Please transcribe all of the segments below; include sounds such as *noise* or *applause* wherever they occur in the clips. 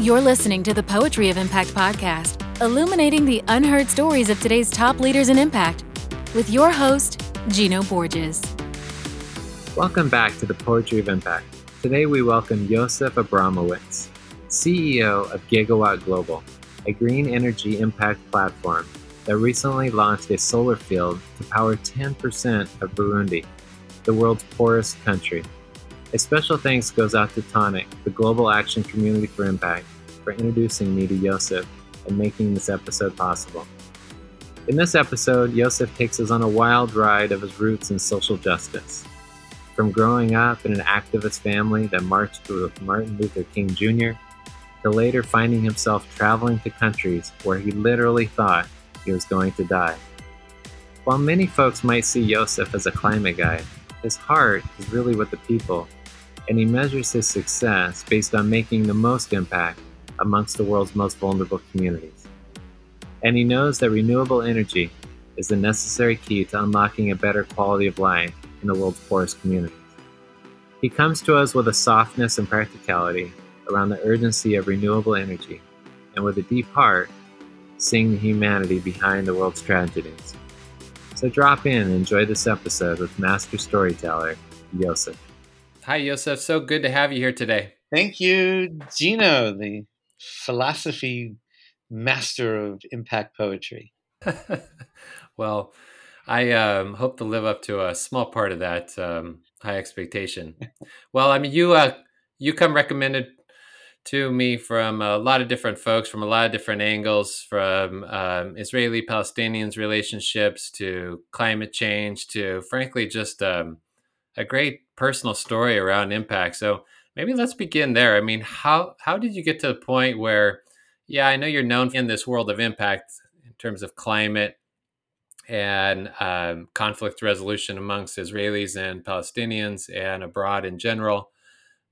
You're listening to the Poetry of Impact podcast, illuminating the unheard stories of today's top leaders in impact, with your host, Gino Borges. Welcome back to the Poetry of Impact. Today we welcome Yosef Abramowitz, CEO of Gigawatt Global, a green energy impact platform that recently launched a solar field to power 10% of Burundi, the world's poorest country. A special thanks goes out to Toniic, the Global Action Community for Impact, for introducing me to Yosef and making this episode possible. In this episode, Yosef takes us on a wild ride of his roots in social justice. From growing up in an activist family that marched with Martin Luther King Jr., to later finding himself traveling to countries where he literally thought he was going to die. While many folks might see Yosef as a climate guy, his heart is really with the people and he measures his success based on making the most impact amongst the world's most vulnerable communities. And he knows that renewable energy is the necessary key to unlocking a better quality of life in the world's poorest communities. He comes to us with a softness and practicality around the urgency of renewable energy, and with a deep heart, seeing the humanity behind the world's tragedies. So drop in and enjoy this episode with master storyteller Yosef. Hi, Yosef. So good to have you here today. Thank you, Gino, the philosophy master of impact poetry. *laughs* well, I um, hope to live up to a small part of that um, high expectation. *laughs* well, I mean, you uh, you come recommended to me from a lot of different folks, from a lot of different angles, from um, Israeli Palestinians relationships to climate change to, frankly, just um, a great personal story around impact. So maybe let's begin there. I mean, how how did you get to the point where, yeah, I know you're known in this world of impact in terms of climate and um, conflict resolution amongst Israelis and Palestinians and abroad in general.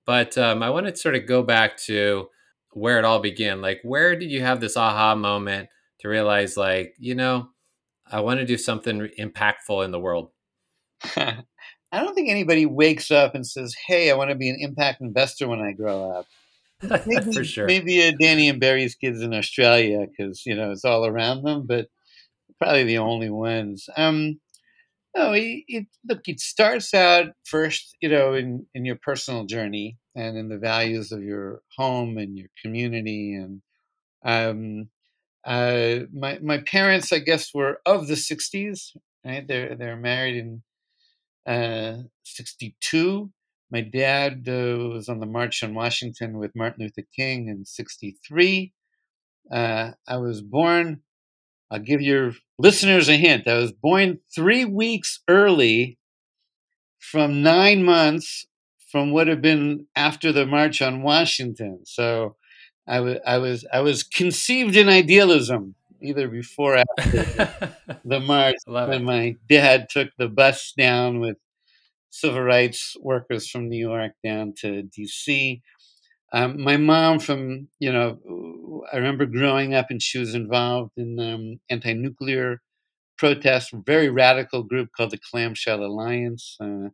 But um, I want to sort of go back to where it all began. Like, where did you have this aha moment to realize, like, you know, I want to do something impactful in the world? *laughs* I don't think anybody wakes up and says, "Hey, I want to be an impact investor when I grow up." *laughs* Maybe, For sure. Maybe uh, Danny and Barry's kids in Australia because you know it's all around them, but probably the only ones. Um, no, it, it, look, it starts out first, you know, in in your personal journey and in the values of your home and your community and um, uh, my my parents, I guess, were of the '60s. Right, they're they're married in 62. My dad uh, was on the March on Washington with Martin Luther King in 63. Uh, I was born, I'll give your listeners a hint. I was born three weeks early from nine months from what had been after the March on Washington. So I, w- I was I was conceived in idealism either before or after the *laughs* march when it. my dad took the bus down with civil rights workers from New York down to D.C. Um, my mom, from you know, I remember growing up and she was involved in um, anti-nuclear protests, very radical group called the Clamshell Alliance uh,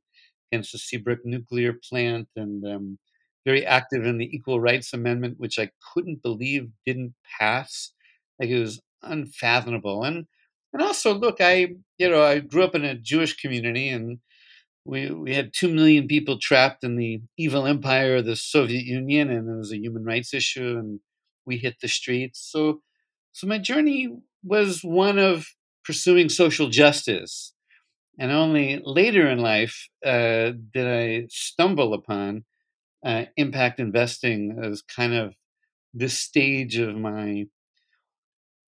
against the Seabrook nuclear plant, and um, very active in the Equal Rights Amendment, which I couldn't believe didn't pass. Like it was unfathomable. And and also, look, I you know I grew up in a Jewish community, and we we had two million people trapped in the evil empire of the Soviet Union, and it was a human rights issue, and we hit the streets. So, so my journey was one of pursuing social justice, and only later in life uh, did I stumble upon uh, impact investing as kind of this stage of my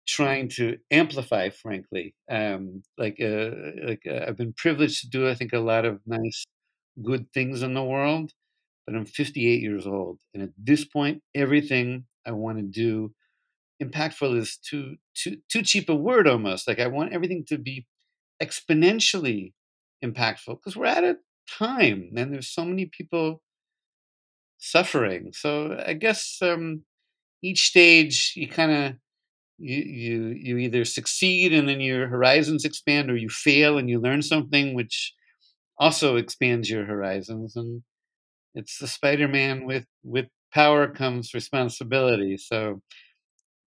trying to amplify frankly um, like uh, like uh, i've been privileged to do i think a lot of nice good things in the world but i'm 58 years old and at this point everything i want to do impactful is too too too cheap a word almost like i want everything to be exponentially impactful because we're at a time and there's so many people suffering so i guess um, each stage you kind of you you you either succeed and then your horizons expand or you fail and you learn something which also expands your horizons and it's the spider-man with with power comes responsibility. So,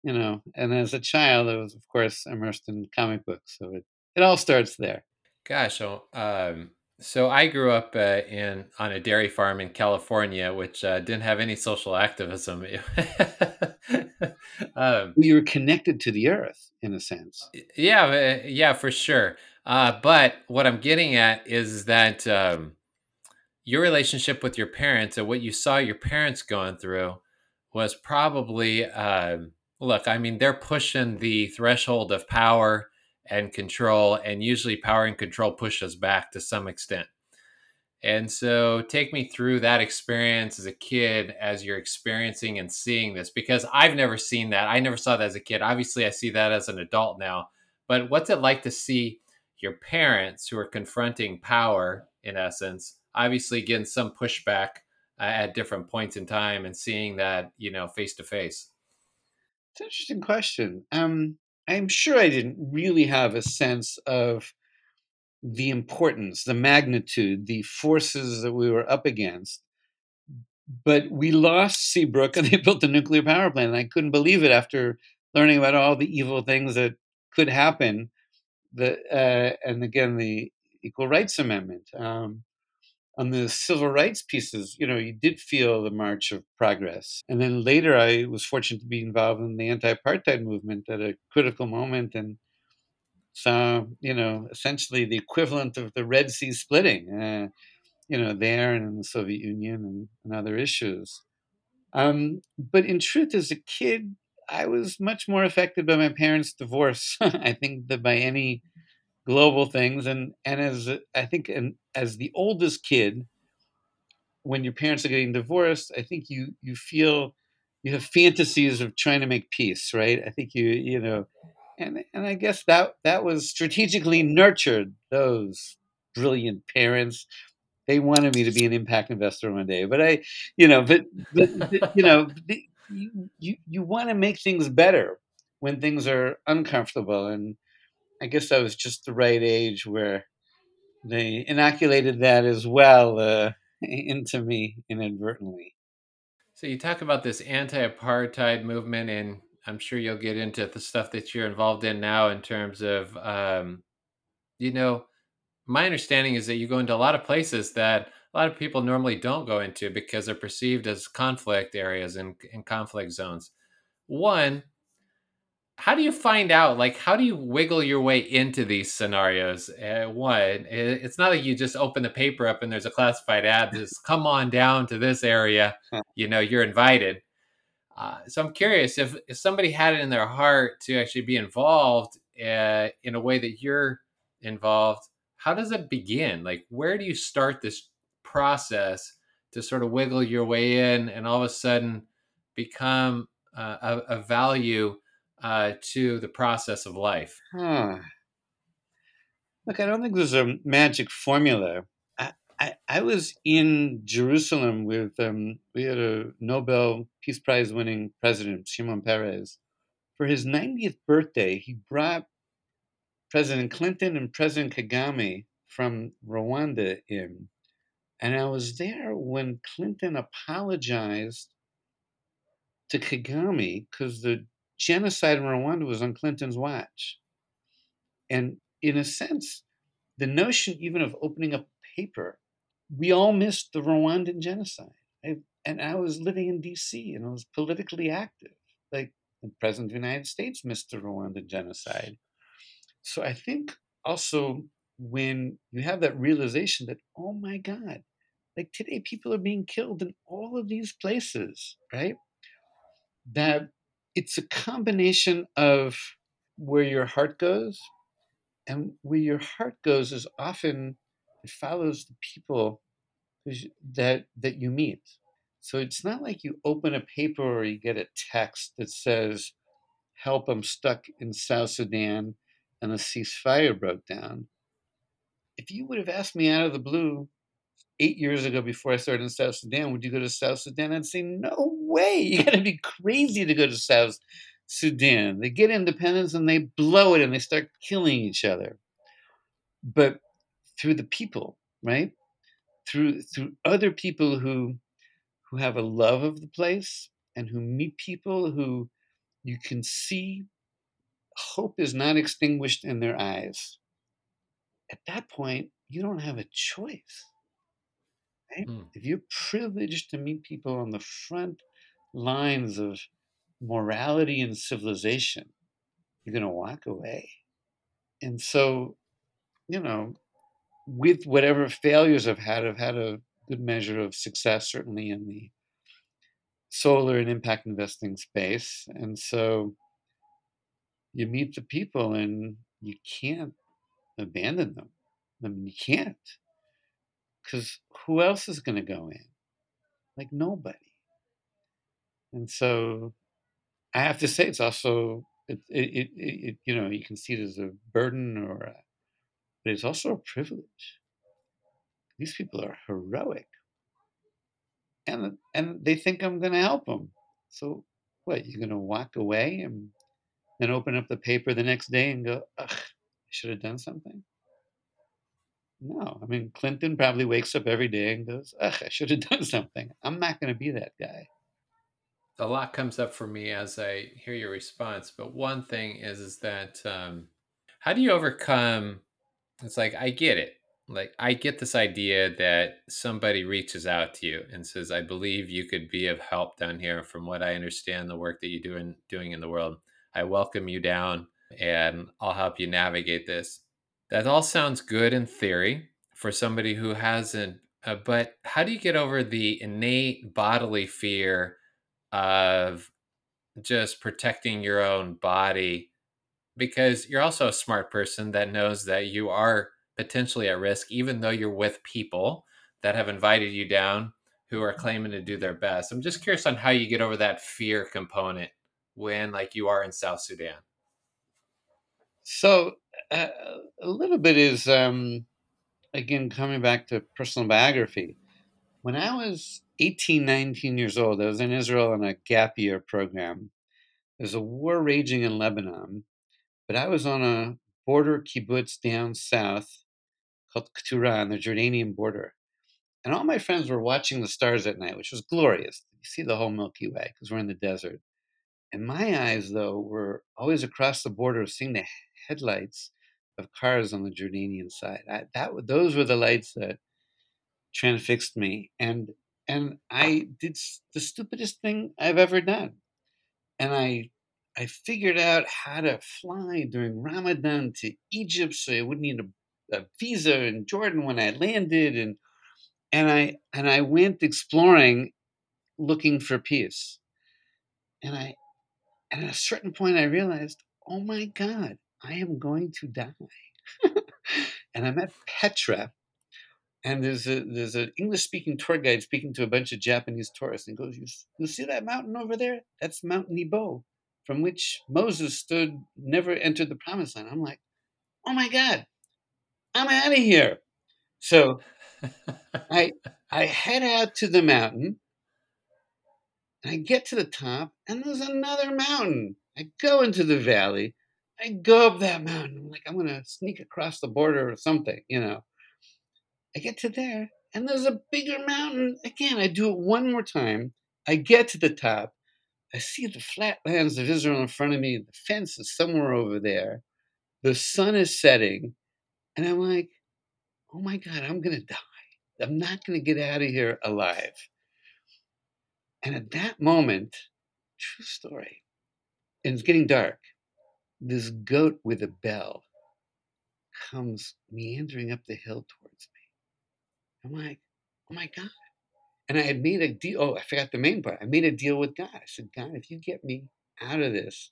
you know, and as a child, I was, of course, immersed in comic books. So it, it all starts there. Gosh, so um, so I grew up uh, in on a dairy farm in California, which uh, didn't have any social activism. *laughs* um, you were connected to the earth in a sense. Yeah, uh, yeah, for sure. Uh, but what I'm getting at is that um, your relationship with your parents and what you saw your parents going through was probably uh, look. I mean, they're pushing the threshold of power and control, and usually power and control push us back to some extent. And so, take me through that experience as a kid, as you're experiencing and seeing this, because I've never seen that. I never saw that as a kid. Obviously, I see that as an adult now. But what's it like to see your parents who are confronting power, in essence, obviously getting some pushback uh, at different points in time and seeing that, you know, face to face? It's an interesting question. Um, I'm sure I didn't really have a sense of the importance, the magnitude, the forces that we were up against. But we lost Seabrook *laughs* and they built the nuclear power plant. And I couldn't believe it after learning about all the evil things that could happen. The, uh, and again, the Equal Rights Amendment. Um, on the civil rights pieces, you know, you did feel the march of progress. And then later, I was fortunate to be involved in the anti apartheid movement at a critical moment and saw, you know, essentially the equivalent of the Red Sea splitting, uh, you know, there and in the Soviet Union and, and other issues. Um, but in truth, as a kid, I was much more affected by my parents' divorce, *laughs* I think, than by any global things and and as i think and as the oldest kid when your parents are getting divorced i think you you feel you have fantasies of trying to make peace right? I think you you know and and i guess that that was strategically nurtured those brilliant parents. They wanted me to be an impact investor one day but i you know but, but, but you know *laughs* you you, you want to make things better when things are uncomfortable and I guess I was just the right age where they inoculated that as well uh, *laughs* into me inadvertently. So you talk about this anti-apartheid movement, and I'm sure you'll get into the stuff that you're involved in now in terms of, um, you know, my understanding is that you go into a lot of places that a lot of people normally don't go into because they're perceived as conflict areas and, and conflict zones. One, how do you find out like how do you wiggle your way into these scenarios? Uh, one it's not like you just open the paper up and there's a classified ad that's come on down to this area you know you're invited. Uh, so i'm curious if, if somebody had it in their heart to actually be involved uh, in a way that you're involved how does it begin? Like where do you start this process to sort of wiggle your way in and all of a sudden become uh, a, a value uh, to the process of life? Huh. Look, I don't think there's a magic formula. I, I, was in Jerusalem with, um, we had a Nobel Peace Prize winning president, Shimon Peres. For his 90th birthday, he brought President Clinton and President Kagame from Rwanda in. And I was there when Clinton apologized to Kagame because the genocide in Rwanda was on Clinton's watch. And in a sense, the notion even of opening a paper, we all missed the Rwandan genocide. I, and I was living in DC and I was politically active. Like the President of the United States missed the Rwandan genocide. So I think also when you have that realization that, oh my God, like today people are being killed in all of these places, right? That it's a combination of where your heart goes and where your heart goes is often it follows the people that that you meet. So it's not like you open a paper or you get a text that says help i'm stuck in south sudan and a ceasefire broke down. If you would have asked me out of the blue eight years ago before I started in South Sudan, would you go to South Sudan? I'd say, no way. You got to be crazy to go to South Sudan. They get independence and they blow it and they start killing each other. But through the people, right? Through through other people who who have a love of the place and who meet people who you can see hope is not extinguished in their eyes. At that point, you don't have a choice. Right? Mm. If you're privileged to meet people on the front lines of morality and civilization, you're going to walk away. And so, you know, with whatever failures I've had, I've had a good measure of success, certainly in the solar and impact investing space. And so you meet the people and you can't abandon them. I mean, you can't. Because who else is going to go in? Like nobody. And so I have to say, it's also, it, it, it, it you know, you can see it as a burden or a, but it's also a privilege. These people are heroic. And, and they think I'm going to help them. So what, you're going to walk away and then open up the paper the next day and go, ugh, I should have done something? No, I mean, Clinton probably wakes up every day and goes, ugh, I should have *laughs* done something. I'm not going to be that guy. A lot comes up for me as I hear your response, but one thing is is that um, how do you overcome? It's like I get it, like I get this idea that somebody reaches out to you and says, "I believe you could be of help down here." From what I understand, the work that you're doing doing in the world, I welcome you down, and I'll help you navigate this. That all sounds good in theory for somebody who hasn't, uh, but how do you get over the innate bodily fear of just protecting your own body? Because you're also a smart person that knows that you are potentially at risk, even though you're with people that have invited you down who are claiming to do their best. I'm just curious on how you get over that fear component when, like, you are in South Sudan. So uh, a little bit is um, again coming back to personal biography. When I was 18, 19 years old, I was in Israel on a gap year program. There's a war raging in Lebanon, but I was on a border kibbutz down south called Keturah on the Jordanian border. And all my friends were watching the stars at night, which was glorious. You see the whole Milky Way because we're in the desert. And my eyes, though, were always across the border, seeing the headlights of cars on the Jordanian side. I, that those were the lights that transfixed me, and and I did the stupidest thing I've ever done, and I I figured out how to fly during Ramadan to Egypt, so I wouldn't need a, a visa in Jordan when I landed, and and I and I went exploring, looking for peace, and I and at a certain point I realized, oh my God, I am going to die. *laughs* and I'm at Petra, and there's a there's an English speaking tour guide speaking to a bunch of Japanese tourists, and goes, "You you see that mountain over there? That's Mount Nebo, from which Moses stood, never entered the Promised Land." I'm like, "Oh my God, I'm out of here!" So I I head out to the mountain. And I get to the top, and there's another mountain. I go into the valley. I go up that mountain. I'm like, I'm going to sneak across the border or something, you know. I get to there, and there's a bigger mountain. Again, I do it one more time. I get to the top. I see the flatlands of Israel in front of me. The fence is somewhere over there. The sun is setting. And I'm like, oh my God, I'm going to die. I'm not going to get out of here alive. And at that moment, true story, and it's getting dark, this goat with a bell comes meandering up the hill towards me. I'm like, oh my God. And I had made a deal. Oh, I forgot the main part. I made a deal with God. I said, God, if you get me out of this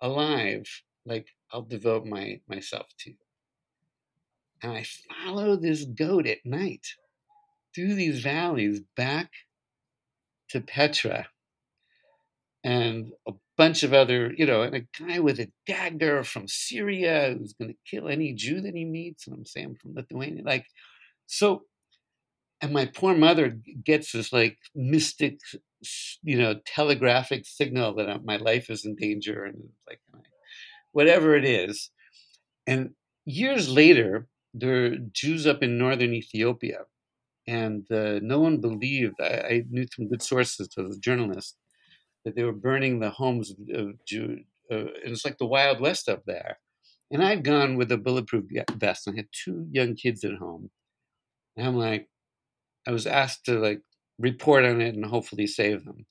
alive, like I'll devote my myself to you. And I follow this goat at night through these valleys back to Petra and a bunch of other, you know, and a guy with a dagger from Syria who's going to kill any Jew that he meets. And I'm saying I'm from Lithuania. Like, so, and my poor mother gets this like mystic, you know, telegraphic signal that my life is in danger and like whatever it is. And years later, there are Jews up in northern Ethiopia and uh, no one believed. I, I, knew some good sources as a journalist that they were burning the homes of, of. Uh, it's like the Wild West up there. And I'd gone with a bulletproof vest. And I had two young kids at home, and I'm like, I was asked to like report on it and hopefully save them.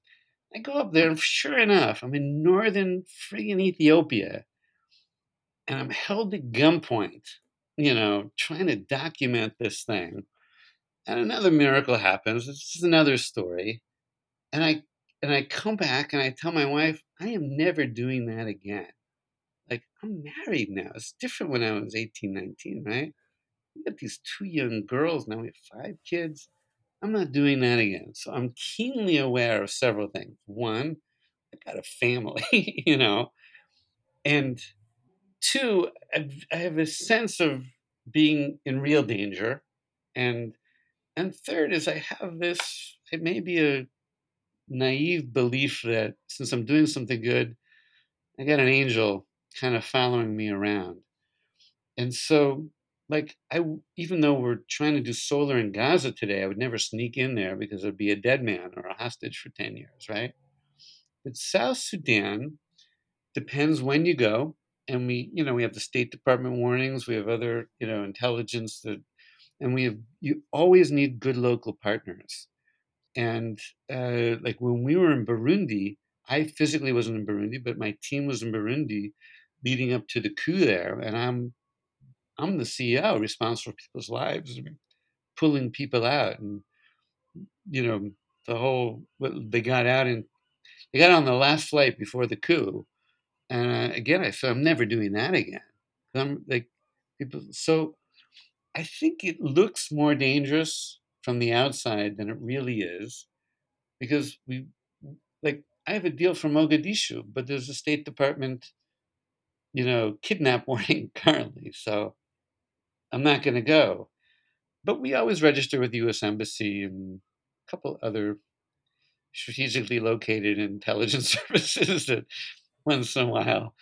I go up there, and sure enough, I'm in northern friggin' Ethiopia, and I'm held at gunpoint, you know, trying to document this thing. And another miracle happens. This is another story. And I and I come back and I tell my wife, I am never doing that again. Like I'm married now. It's different when I was 18, 19, right? We got these two young girls now. We have five kids. I'm not doing that again. So I'm keenly aware of several things. One, I've got a family, *laughs* you know, and two, I have a sense of being in real danger, and and third is I have this. It may be a naive belief that since I'm doing something good, I got an angel kind of following me around, and so like I even though we're trying to do solar in Gaza today, I would never sneak in there because there'd be a dead man or a hostage for 10 years, right? But South Sudan depends when you go. And we, you know, we have the State Department warnings, we have other, you know, intelligence that and we have you always need good local partners. And uh, like when we were in Burundi, I physically wasn't in Burundi, but my team was in Burundi leading up to the coup there. And I'm I'm the CEO responsible for people's lives, pulling people out, and you know the whole they got out and they got on the last flight before the coup, and uh, again I said I'm never doing that again. I'm like people, so I think it looks more dangerous from the outside than it really is, because we like I have a deal from Mogadishu, but there's a State Department, you know, kidnap *laughs* warning currently, so I'm not going to go. But we always register with the U.S. Embassy and a couple other strategically located intelligence *laughs* services that once in a while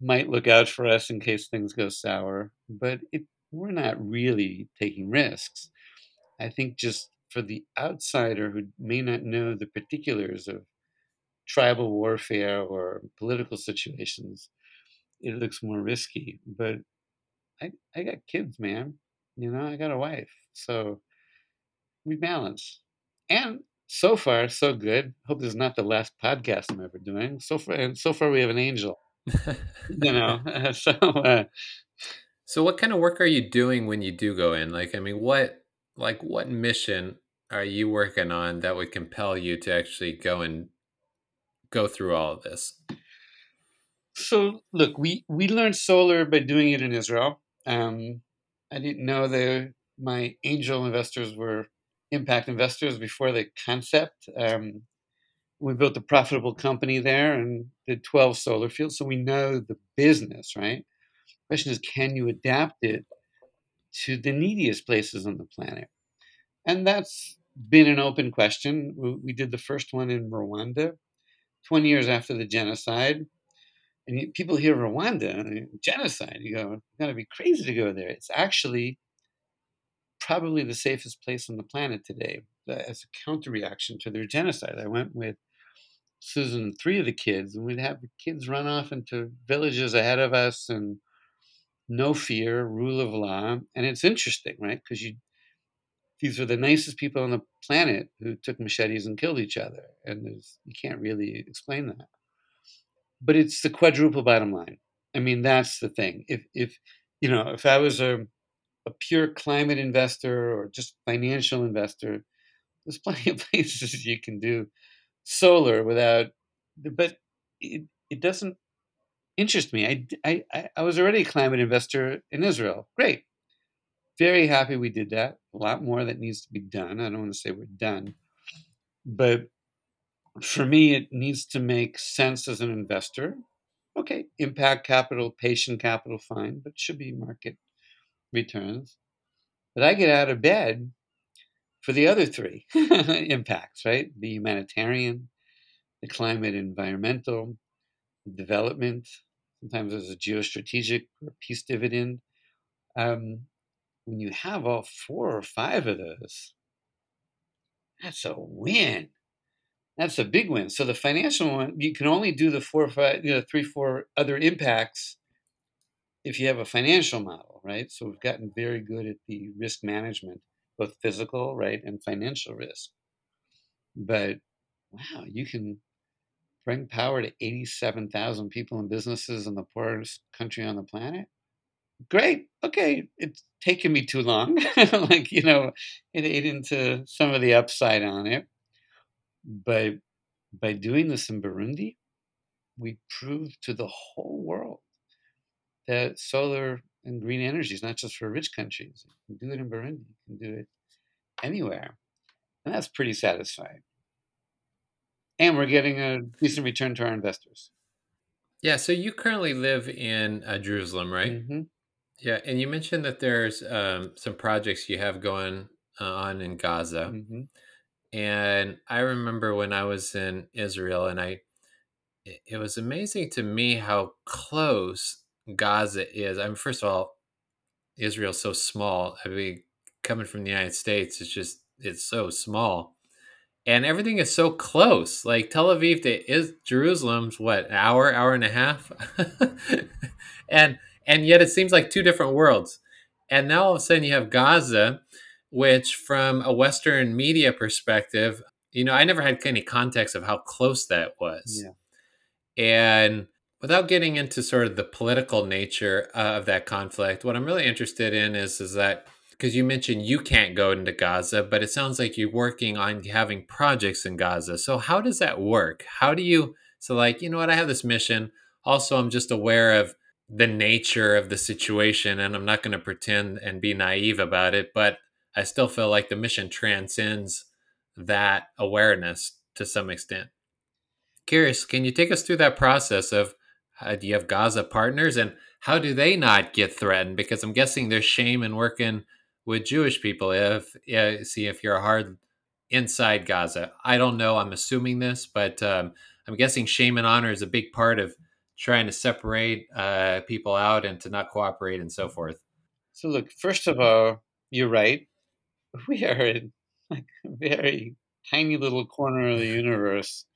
might look out for us in case things go sour. But it, we're not really taking risks. I think just for the outsider who may not know the particulars of tribal warfare or political situations, it looks more risky. But I, I got kids, man. You know, I got a wife. So we balance. And so far, so good. Hope this is not the last podcast I'm ever doing. So far, and so far we have an angel. you know, *laughs* so. Uh, so, what kind of work are you doing when you do go in? Like, I mean, what, like, what mission are you working on that would compel you to actually go and go through all of this? So, look, we we learned solar by doing it in Israel. Um, I didn't know that my angel investors were impact investors before the concept. Um, we built a profitable company there and did 12 solar fields, so we know the business, right? Question is, can you adapt it to the neediest places on the planet? And that's been an open question. We did the first one in Rwanda, 20 years after the genocide. And people hear Rwanda, genocide, you go, you gotta be crazy to go there. It's actually probably the safest place on the planet today uh, as a counter reaction to their genocide. I went with Susan and three of the kids, and we'd have the kids run off into villages ahead of us and no fear, rule of law. And it's interesting, right? Because you these are the nicest people on the planet who took machetes and killed each other. And you can't really explain that but it's the quadruple bottom line. I mean, that's the thing. If if you know, if I was a a pure climate investor or just financial investor, there's plenty of *laughs* places you can do solar without. But it it doesn't interest me. I I I was already a climate investor in Israel. Great, very happy we did that. A lot more that needs to be done. I don't want to say we're done, but for me, it needs to make sense as an investor. Okay, impact capital, patient capital, fine, but should be market returns. But I get out of bed for the other three *laughs* impacts, right? The humanitarian, the climate, environmental, development. Sometimes there's a geostrategic or peace dividend. Um, when you have all four or five of those, That's a win. That's a big win. So the financial one, you can only do the four or five, you know, three, four other impacts if you have a financial model, right? So we've gotten very good at the risk management, both physical, right, and financial risk. But wow, you can bring power to 87,000 people and businesses in the poorest country on the planet. Great. Okay. It's taken me too long. *laughs* like, you know, it ate into some of the upside on it. But by doing this in Burundi, we proved to the whole world that solar and green energy is not just for rich countries. You can do it in Burundi, you can do it anywhere. And that's pretty satisfying. And we're getting a decent return to our investors. Yeah, so you currently live in uh, Jerusalem, right? Mm-hmm. Yeah, and you mentioned that there's um, some projects you have going uh, on in Gaza. Mm-hmm. And I remember when I was in Israel, and I, it, it was amazing to me how close Gaza is. I mean, first of all, Israel's so small. I mean, coming from the United States, it's just it's so small, and everything is so close. Like Tel Aviv to is Jerusalem's what an hour, hour and a half, *laughs* and and yet it seems like two different worlds. And now all of a sudden you have Gaza, which from a Western media perspective, you know, I never had any context of how close that was. Yeah. And without getting into sort of the political nature uh, of that conflict, what I'm really interested in is is that because you mentioned you can't go into Gaza, but it sounds like you're working on having projects in Gaza. So how does that work? How do you so like, you know what, I have this mission. Also, I'm just aware of the nature of the situation and I'm not going to pretend and be naive about it, but I still feel like the mission transcends that awareness to some extent. Curious, can you take us through that process of how do you have Gaza partners and how do they not get threatened? Because I'm guessing there's shame in working with Jewish people. If yeah, see if you're hard inside Gaza, I don't know. I'm assuming this, but um, I'm guessing shame and honor is a big part of trying to separate uh, people out and to not cooperate and so forth. So look, first of all, you're right. *laughs* We are in like a very tiny little corner of the universe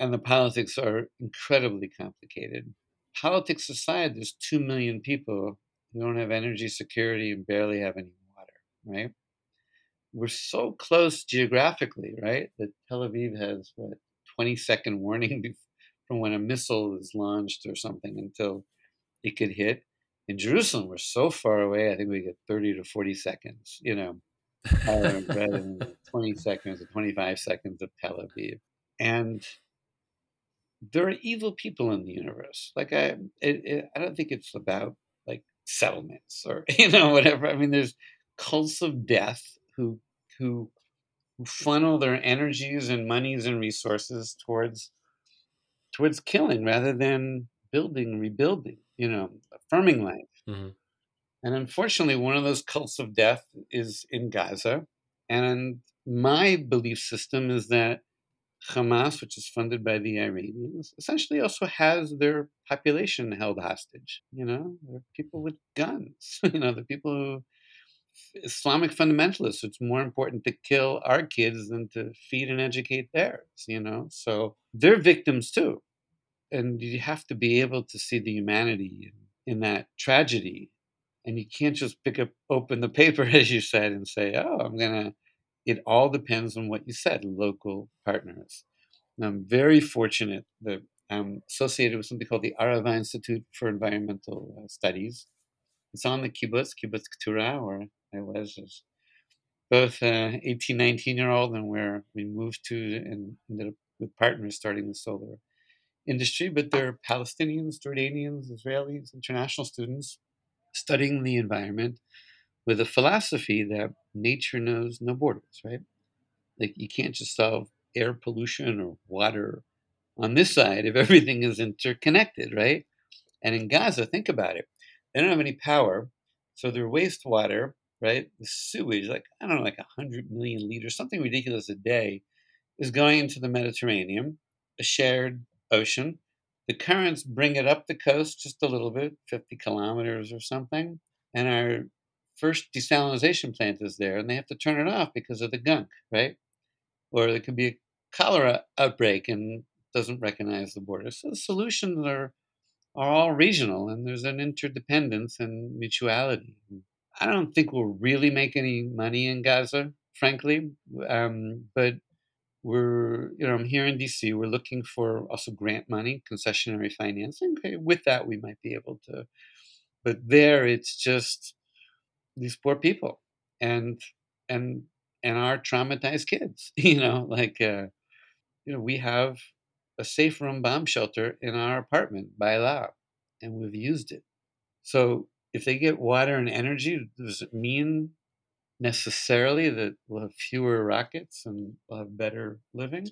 and the politics are incredibly complicated. Politics aside, there's 2 million people who don't have energy security and barely have any right? We're so close geographically, right? That Tel Aviv has what 20 second warning *laughs* from when a missile is launched or something until it could hit. In Jerusalem, we're so far away. I think we get 30 to 40 seconds, you know, rather than *laughs* 20 seconds or 25 seconds of Tel Aviv. And there are evil people in the universe. Like I, it, it, I don't think it's about like settlements or *laughs* you know whatever. I mean, there's cults of death who who funnel their energies and monies and resources towards towards killing rather than building, rebuilding. You know, affirming life. Mm-hmm. And unfortunately, one of those cults of death is in Gaza. And my belief system is that Hamas, which is funded by the Iranians, essentially also has their population held hostage. You know, they're people with guns. *laughs* you know, the people who Islamic fundamentalists. It's more important to kill our kids than to feed and educate theirs. You know, so they're victims too, and you have to be able to see the humanity in, that tragedy, and you can't just pick up open the paper *laughs* as you said and say, "Oh, I'm gonna." it all depends on what you said local partners. And I'm very fortunate that I'm associated with something called the Arava Institute for Environmental uh, Studies. It's on the kibbutz, kibbutz Keturah, where I was as both uh, 18, 19 year old, and where we moved to and ended up with partners starting the solar industry. But there are Palestinians, Jordanians, Israelis, international students studying the environment with a philosophy that nature knows no borders, right? Like you can't just solve air pollution or water on this side if *laughs* everything is interconnected, right? And in Gaza, think about it. They don't have any power, so their wastewater, right, the sewage, like I don't know, like 100 million liters, something ridiculous a day, is going into the Mediterranean, a shared ocean. The currents bring it up the coast just a little bit, 50 kilometers or something, and our first desalination plant is there and they have to turn it off because of the gunk, right? or there could be a cholera outbreak and doesn't recognize the border. So the solutions are are all regional, and there's an interdependence and mutuality. I don't think we'll really make any money in Gaza, frankly, um, but we're you know I'm here in DC. We're looking for also grant money, concessionary financing. Okay, with that we might be able to, but there it's just these poor people and and and our traumatized kids. *laughs* You know, like uh, you know we have a safe room bomb shelter in our apartment by law, and we've used it. So if they get water and energy, does it mean necessarily that we'll have fewer rockets and we'll have better living?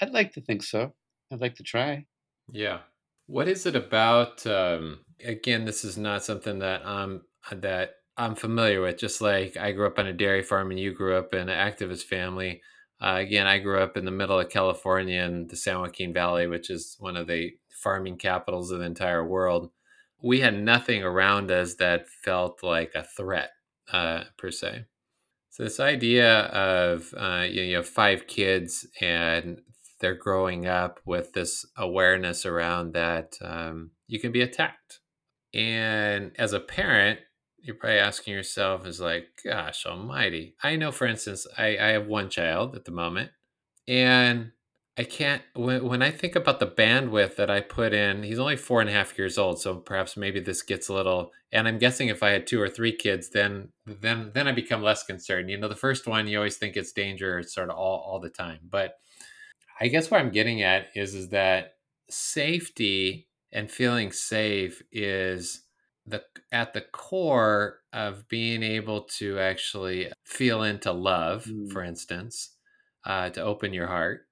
I'd like to think so. I'd like to try. Yeah. What is it about? Um, again, this is not something that I'm that I'm familiar with. Just like I grew up on a dairy farm and you grew up in an activist family. Uh, again, I grew up in the middle of California in the San Joaquin Valley, which is one of the farming capitals of the entire world. We had nothing around us that felt like a threat, uh, per se. So this idea of uh, you, know, you have five kids and they're growing up with this awareness around that um, you can be attacked, and as a parent, you're probably asking yourself, "Is like, gosh Almighty!" I know, for instance, I, I have one child at the moment, and I can't when, when I think about the bandwidth that I put in. He's only four and a half years old, so perhaps maybe this gets a little. And I'm guessing if I had two or three kids, then then then I become less concerned. You know, the first one you always think it's danger, sort of all all the time. But I guess what I'm getting at is is that safety and feeling safe is the at the core of being able to actually feel into love, mm. for instance, uh, to open your heart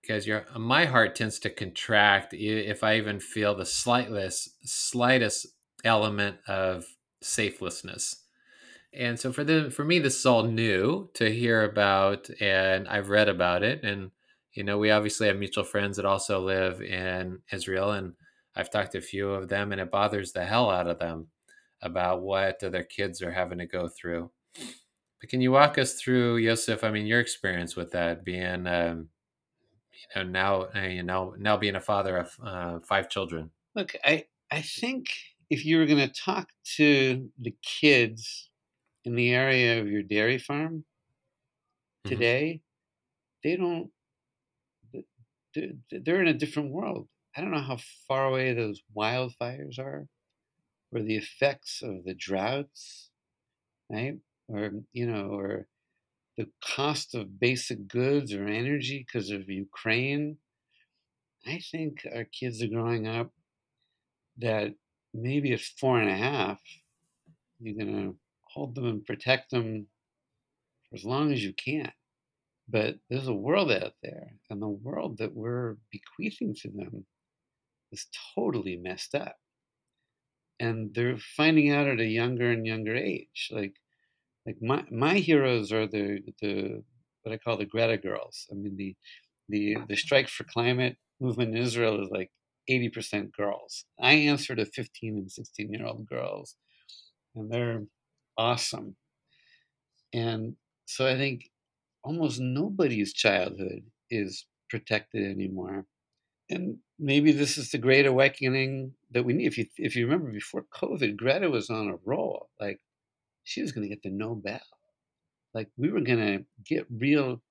because your my heart tends to contract if I even feel the slightest slightest element of safelessness. And so for the for me this is all new to hear about and I've read about it and you know we obviously have mutual friends that also live in Israel and I've talked to a few of them and it bothers the hell out of them about what their kids are having to go through. But can you walk us through, Yosef? I mean, your experience with that being um, you know now uh, you know now being a father of uh, five children look i i think if you were going to talk to the kids in the area of your dairy farm mm-hmm. today mm-hmm. they don't they're in a different world i don't know how far away those wildfires are or the effects of the droughts right or you know or the cost of basic goods or energy because of Ukraine, I think our kids are growing up that maybe at four and a half, you're going to hold them and protect them for as long as you can. But there's a world out there, and the world that we're bequeathing to them is totally messed up. And they're finding out at a younger and younger age. Like, like my my heroes are the the what I call the Greta girls. I mean the the the strike for climate movement in Israel is like 80% girls. I answer to 15 and 16 year old girls, and they're awesome. And so I think almost nobody's childhood is protected anymore. And maybe this is the great awakening that we need. If you if you remember before COVID, Greta was on a roll. Like she was going to get the Nobel. Like we were going to get real,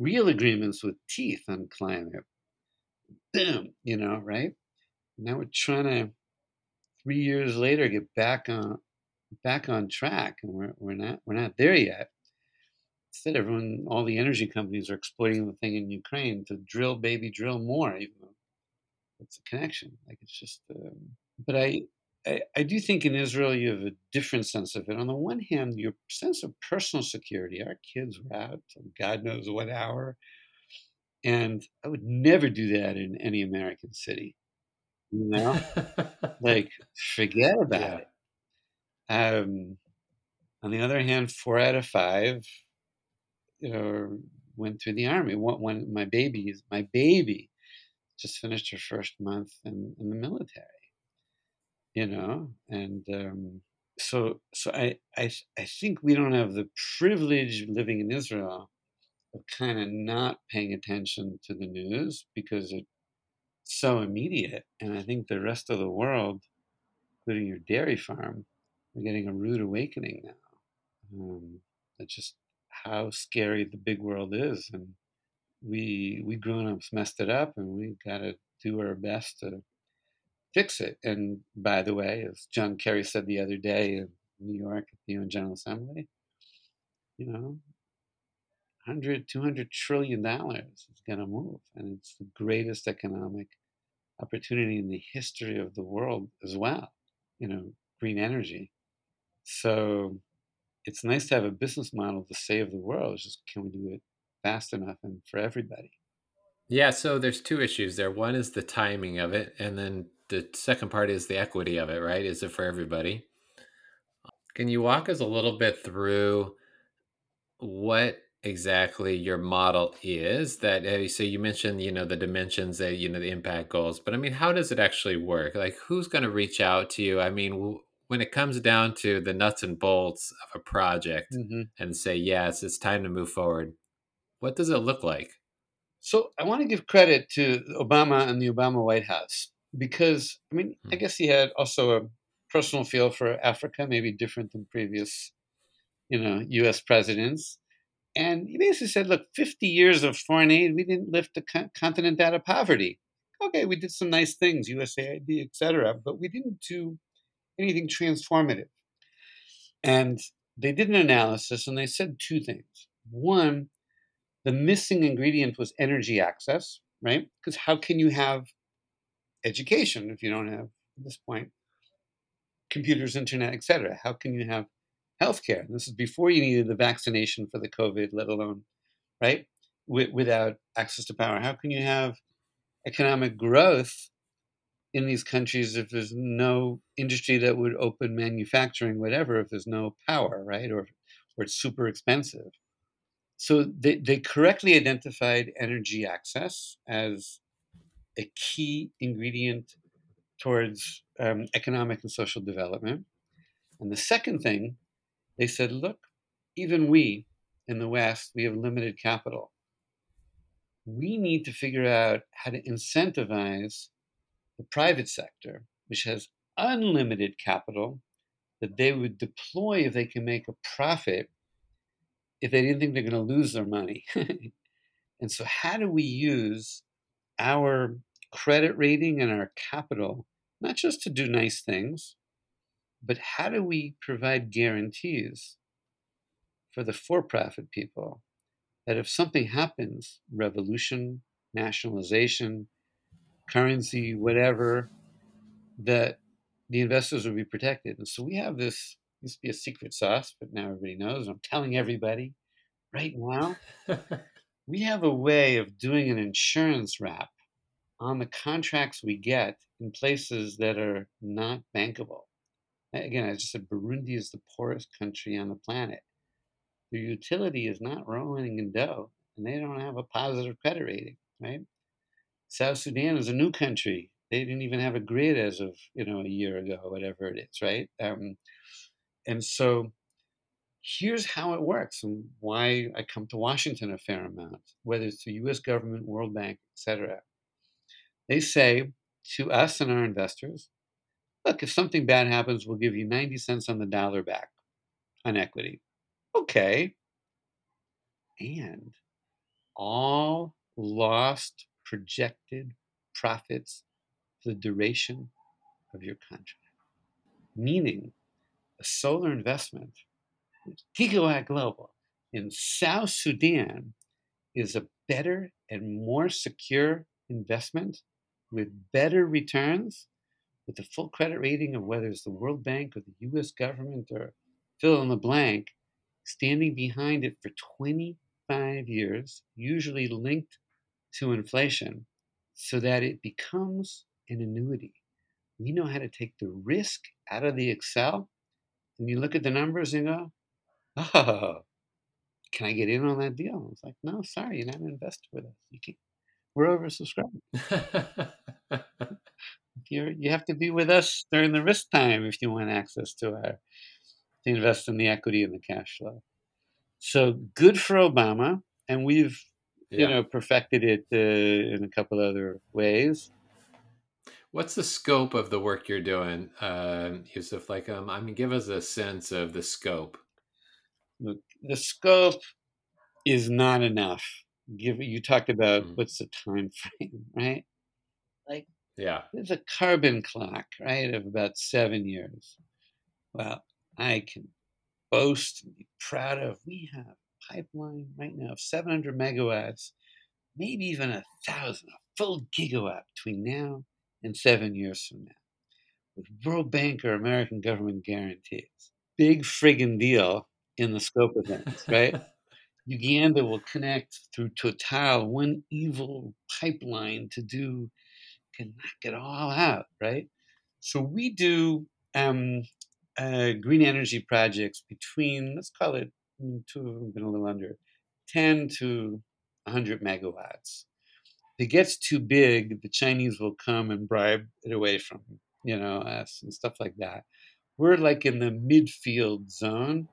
real agreements with teeth on climate. Boom, you know, right? Now we're trying to, three years later, get back on, back on track, and we're we're not we're not there yet. Instead, everyone, all the energy companies are exploiting the thing in Ukraine to drill, baby, drill more. Even though it's a connection, like it's just. Um, but I I, I, do think in Israel you have a different sense of it. On the one hand, your sense of personal security. Our kids were out God knows what hour, and I would never do that in any American city. You know, *laughs* like forget about yeah. it. Um, on the other hand, four out of five, you know, went through the army. When my baby, my baby, just finished her first month in, in the military you know, and um, so so I, I I think we don't have the privilege living in Israel of kind of not paying attention to the news because it's so immediate. And I think the rest of the world, including your dairy farm, are getting a rude awakening now. Um, that's just how scary the big world is, and we we grown-ups messed it up, and we got to do our best to fix it. And by the way, as John Kerry said the other day in New York at the UN General Assembly, you know, 100, 200 trillion dollars is going to move. And it's the greatest economic opportunity in the history of the world as well, you know, green energy. So it's nice to have a business model to save the world. It's just can we do it fast enough and for everybody? Yeah, so there's two issues there. One is the timing of it, and then the second part is the equity of it, right? Is it for everybody? Can you walk us a little bit through what exactly your model is that uh, so you mentioned you know the dimensions that you know the impact goals but i mean how does it actually work like who's going to reach out to you i mean w- when it comes down to the nuts and bolts of a project Mhm. and say yes it's time to move forward what does it look like So I want to give credit to Obama and the Obama White House because I mean I Hmm. guess he had also a personal feel for Africa, maybe different than previous, you know, U.S. presidents. And he basically said, "Look, 50 years of foreign aid, we didn't lift the co- continent out of poverty. Okay, we did some nice things, USAID, etc., but we didn't do anything transformative." And they did an analysis, and they said two things. One, the missing ingredient was energy access, right? Because how can you have education if you don't have, at this point, computers, internet, etc.? How can you have healthcare? This is before you needed the vaccination for the COVID, let alone, right? Wi- without access to power. How can you have economic growth in these countries if there's no industry that would open manufacturing, whatever, if there's no power, right? Or, or it's super expensive. So they, they correctly identified energy access as a key ingredient towards um, economic and social development. And the second thing, they said, look, even we in the West, we have limited capital. We need to figure out how to incentivize the private sector, which has unlimited capital, that they would deploy if they can make a profit if they didn't think they're going to lose their money. *laughs* and so, how do we use our credit rating and our capital not just to do nice things, but how do we provide guarantees for the for profit people that if something happens, revolution, nationalization, currency, whatever, that the investors will be protected. And so we have this, used to be a secret sauce, but now everybody knows. I'm telling everybody right now, *laughs* we have a way of doing an insurance wrap on the contracts we get in places that are not bankable. Again, I just said Burundi is the poorest country on the planet. Their utility is not rolling in dough, and they don't have a positive credit rating, right? South Sudan is a new country. They didn't even have a grid as of you know a year ago, whatever it is, right? Um, and so here's how it works and why I come to Washington a fair amount, whether it's the U.S. government, World Bank, etc. They say to us and our investors, look, if something bad happens, we'll give you 90 cents on the dollar back on equity. Okay. And all lost projected profits for the duration of your contract. Meaning, a solar investment, Gigawatt Global in South Sudan is a better and more secure investment with better returns, with a full credit rating of whether it's the World Bank or the US government or fill in the blank, standing behind it for 25 years, usually linked to inflation, so that it becomes an annuity. We know how to take the risk out of the Excel, and you look at the numbers and go, oh, can I get in on that deal? It's like, no, sorry, you're not an investor with us. You can't. We're oversubscribed. *laughs* You're, you have to be with us during the risk time if you want access to our to invest in the equity and the cash flow. So good for Obama. and we've Yeah. you know perfected it uh, in a couple other ways. What's the scope of the work you're doing, uh, Yosef? Like, um, I mean, give us a sense of the scope. Look, the scope is not enough. Give you talked about Mm. what's the time *laughs* frame, right? Like Yeah. there's a carbon clock, right, of about seven years. Well, I can boast and be proud of. We have a pipeline right now of 700 megawatts, maybe even a thousand, a full gigawatt between now and seven years from now, with World Bank or American government guarantees. Big friggin' deal in the scope of things, right? *laughs* Uganda will connect through Total, one evil pipeline to do, can knock it all out, right? So we do um, uh, green energy projects between, let's call it, mm, two of them have been a little under, 10 to 100 megawatts. If it gets too big, the Chinese will come and bribe it away from, you know, us and stuff like that. We're like in the midfield zone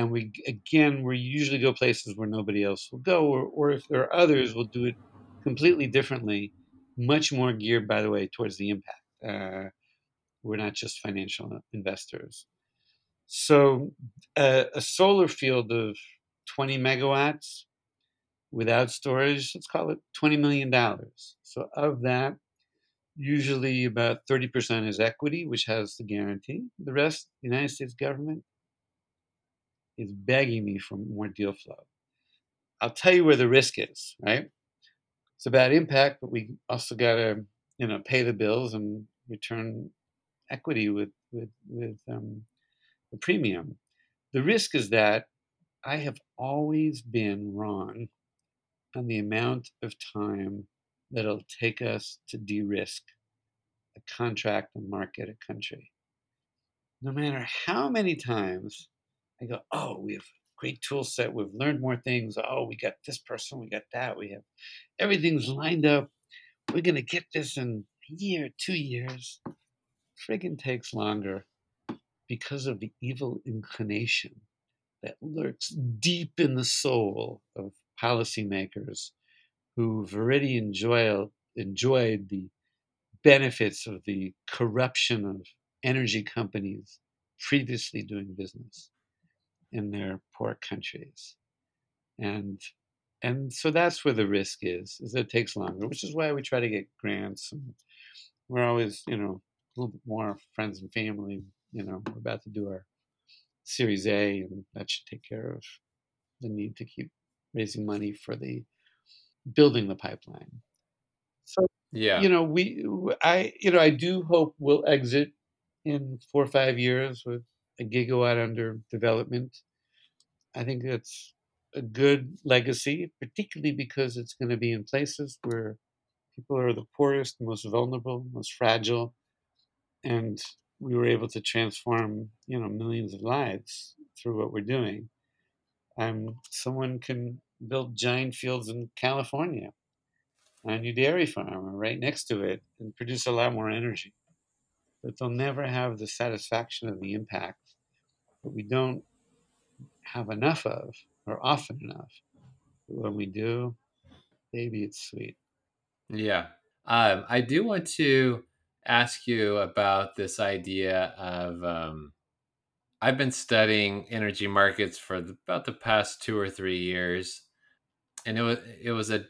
and we again we usually go places where nobody else will go or, or if there are others we'll do it completely differently much more geared by the way towards the impact. Uh, we're not just financial investors. So uh, a solar field of 20 megawatts without storage let's call it 20 million dollars. So of that usually about 30% is equity which has the guarantee. The rest the united states government is begging me for more deal flow. I'll tell you where the risk is, right? It's about impact, but we also got to, you know, pay the bills and return equity with with with um, the premium. The risk is that I have always been wrong on the amount of time that it'll take us to de-risk a contract, a market, a country. No matter how many times I go, oh, we have great tool set. We've learned more things. Oh, we got this person, we got that. We have everything's lined up. We're going to get this in a year, two years. Friggin' takes longer because of the evil inclination that lurks deep in the soul of policymakers who've already enjoyed, enjoyed the benefits of the corruption of energy companies previously doing business in their poor countries. And and so that's where the risk is, is that it takes longer, which is why we try to get grants and we're always, you know, a little bit more friends and family. You know, we're about to do our Series A and that should take care of the need to keep raising money for the building the pipeline. So Yeah. you know, we I you know, I do hope we'll exit in four or five years with a gigawatt under development. I think that's a good legacy, particularly because it's going to be in places where people are the poorest, most vulnerable, most fragile, and we were able to transform, you know, millions of lives through what we're doing. Um, someone can build giant fields in California on a new dairy farm right next to it and produce a lot more energy. But they'll never have the satisfaction of the impact that we don't have enough of or often enough. But when we do, baby, it's sweet. Yeah. Um, I do want to ask you about this idea of um, I've been studying energy markets for the, about the past two or three years, and it was it was a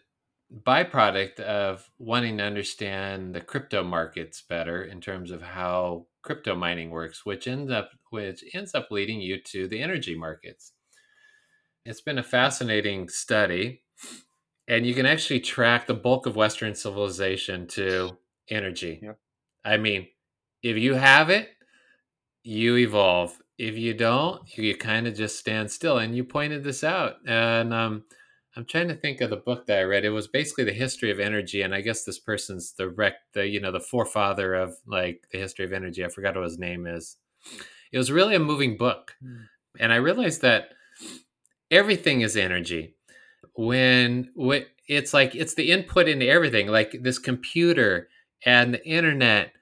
byproduct of wanting to understand the crypto markets better in terms of how crypto mining works, which ends up which ends up leading you to the energy markets. It's been a fascinating study, and you can actually track the bulk of Western civilization to energy. Yep. I mean, if you have it, you evolve. If you don't, you kind of just stand still. And you pointed this out, and um, I'm trying to think of the book that I read. It was basically the history of energy, and I guess this person's the rec, the you know, the forefather of like the history of energy. I forgot what his name is. It was really a moving book, Mm. and I realized that everything is energy. When when it's like it's the input into everything, like this computer and the internet.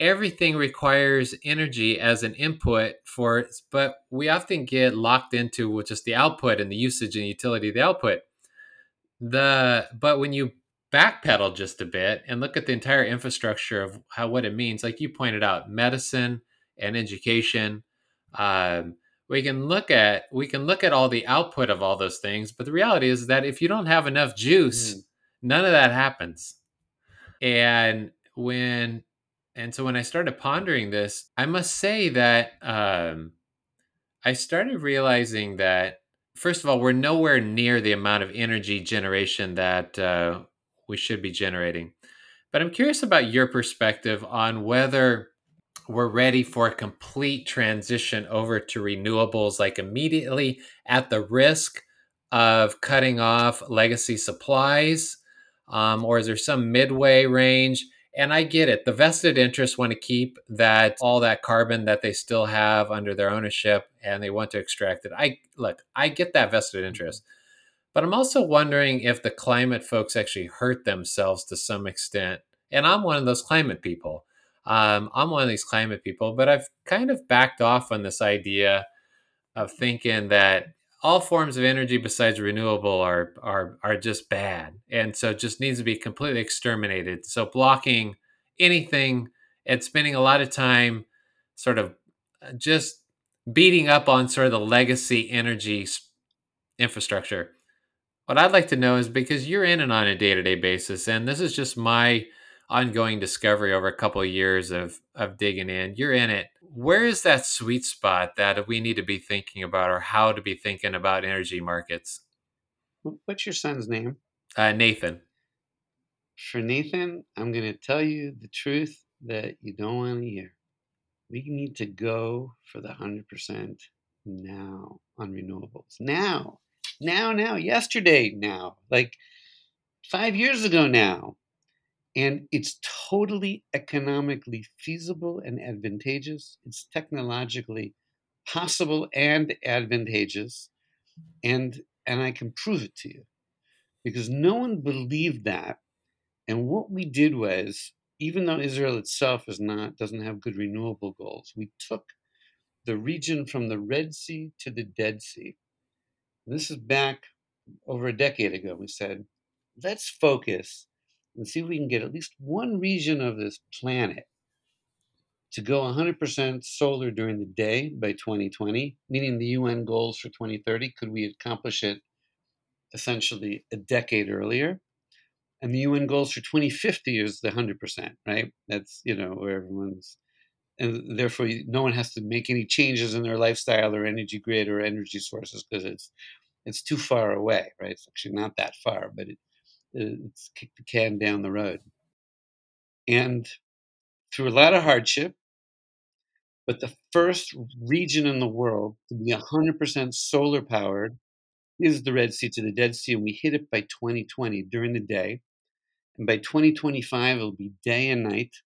Everything requires energy as an input for, but we often get locked into just the output and the usage and utility of the output the but when you backpedal just a bit and look at the entire infrastructure of how what it means, like you pointed out, medicine and education. Um, we can look at we can look at all the output of all those things, but the reality is that if you don't have enough juice, mm. none of that happens. And when and so when I started pondering this, I must say that um, I started realizing that first of all, we're nowhere near the amount of energy generation that uh, we should be generating. But I'm curious about your perspective on whether we're ready for a complete transition over to renewables, like immediately at the risk of cutting off legacy supplies? Um, or is there some midway range? And I get it. The vested interests want to keep that all that carbon that they still have under their ownership and they want to extract it. I look, I get that vested interest. But I'm also wondering if the climate folks actually hurt themselves to some extent. And I'm one of those climate people. Um, I'm one of these climate people, but I've kind of backed off on this idea of thinking that all forms of energy besides renewable are are are just bad, and so just needs to be completely exterminated. So blocking anything and spending a lot of time, sort of, uh, just beating up on sort of the legacy energy infrastructure. What I'd like to know is because you're in and on a day to day basis, and this is just my ongoing discovery over a couple of years of of digging in. You're in it. Where is that sweet spot that we need to be thinking about, or how to be thinking about energy markets? What's your son's name? Uh, Nathan. For Nathan, I'm going to tell you the truth that you don't want to hear. We need to go for the 100% now on renewables. Now, now, now, yesterday, now, like five years ago now. And it's totally economically feasible and advantageous. It's technologically possible and advantageous. And, and I can prove it to you because no one believed that. And what we did was, even though Israel itself is not, doesn't have good renewable goals, we took the region from the Red Sea to the Dead Sea. And this is back over a decade ago. We said, let's focus and see if we can get at least one region of this planet to go 100% solar during the day by 2020, meaning the UN goals for 2030. Could we accomplish it essentially a decade earlier? And the UN goals for 2050 is the 100%, right? That's, you know, where everyone's, and therefore no one has to make any changes in their lifestyle or energy grid or energy sources because it's, it's too far away, right? It's actually not that far, but it, Uh, it's kicked the can down the road. And through a lot of hardship, but the first region in the world to be 100% solar powered is the Red Sea to the Dead Sea, and we hit it by 2020 during the day. And by 2025, it'll be day and night,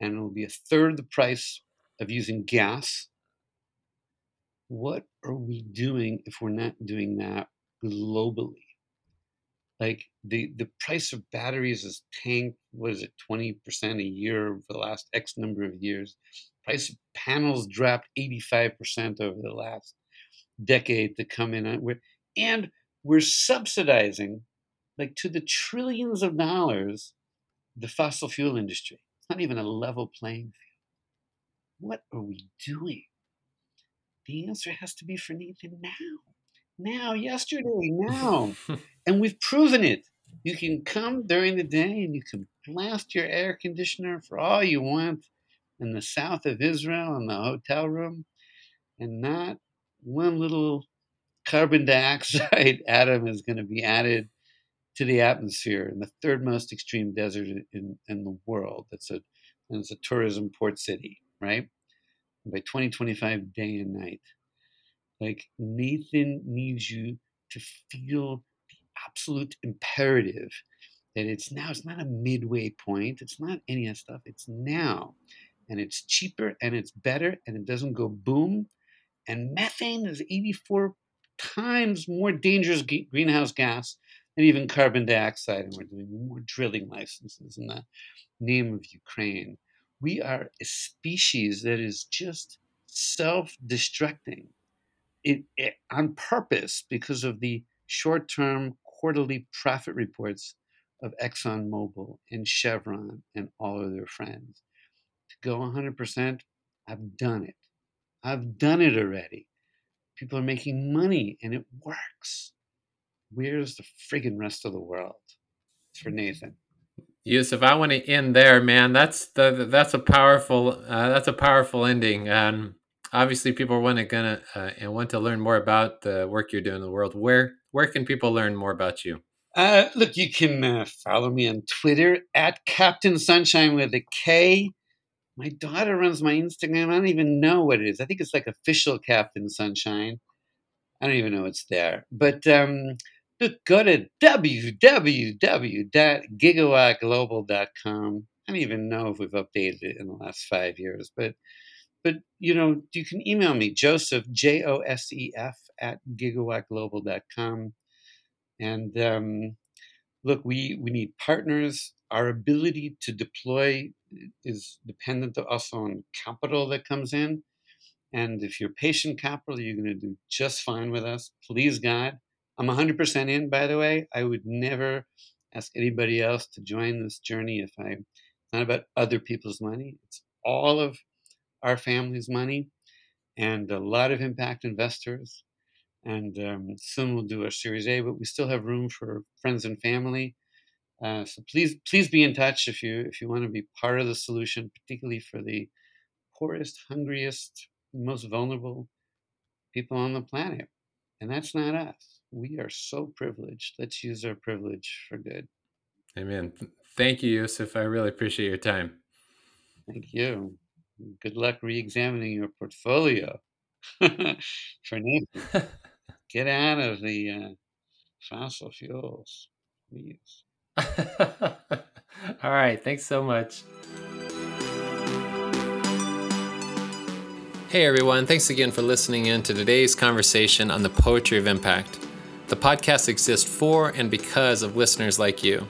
and it'll be a third the price of using gas. What are we doing if we're not doing that globally? Like the the price of batteries is tanked what is it 20% a year for the last x number of years. Price of panels dropped 85% over the last decade to come in uh, and we're subsidizing like to the trillions of dollars the fossil fuel industry. It's not even a level playing field. What are we doing? The answer has to be for Nathan now now, yesterday, now. *laughs* and we've proven it. You can come during the day and you can blast your air conditioner for all you want in the south of Israel in the hotel room, and not one little carbon dioxide *laughs* atom is going to be added to the atmosphere in the third most extreme desert in, in the world. That's a, it's a tourism port city, right? By 2025, day and night. Like Nathan needs you to feel the absolute imperative that it's now, it's not a midway point, it's not any of that stuff, it's now. And it's cheaper and it's better and it doesn't go boom. And methane is 84 times more dangerous greenhouse gas than even carbon dioxide. And we're doing more drilling licenses in the name of Ukraine. We are a species that is just self destructing it, it on purpose because of the short term quarterly profit reports of ExxonMobil and Chevron and all of their friends. To go 100%, I've done it. I've done it already. People are making money and it works. Where's the friggin' rest of the world? It's for Nathan. Yosef, I want to end there, man. That's the that's a powerful uh, that's a powerful ending. And obviously, people want to gonna uh, and want to learn more about the work you're doing in the world. Where where can people learn more about you? Uh, look, you can uh, follow me on Twitter at Captain Sunshine with a K. My daughter runs my Instagram. I don't even know what it is. I think it's like official Captain Sunshine. I don't even know it's there. But um, look, go to www.gigawattglobal.com. I don't even know if we've updated it in the last five years, but but you know, you can email me, Joseph, J O S E F, at gigawattglobal.com. And um, look, we, we need partners. Our ability to deploy is dependent also on capital that comes in. And if you're patient capital, you're going to do just fine with us. Please, God. I'm 100% in, by the way. I would never ask anybody else to join this journey if I, it's not about other people's money. It's all of our family's money and a lot of impact investors and um, soon we'll do a Series A, but we still have room for friends and family. Uh, so please, please be in touch if you if you want to be part of the solution, particularly for the poorest, hungriest, most vulnerable people on the planet. And that's not us. We are so privileged. Let's use our privilege for good. Amen. Thank you, Yosef. I really appreciate your time. Thank you. Good luck re-examining your portfolio *laughs* for Nathan. *laughs* get out of the uh, fossil fuels, please. *laughs* All right. Thanks so much. Hey everyone, thanks again for listening in to today's conversation on the poetry of impact. The podcast exists for and because of listeners like you.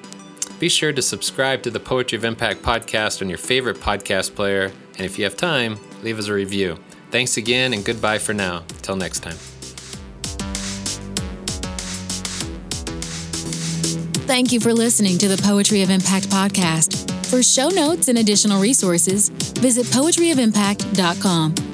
Be sure to subscribe to the Poetry of Impact podcast on your favorite podcast player, and if you have time, leave us a review. Thanks again, and goodbye for now. Till next time. Thank you for listening to the Poetry of Impact podcast. For show notes and additional resources, visit poetryofimpact.com.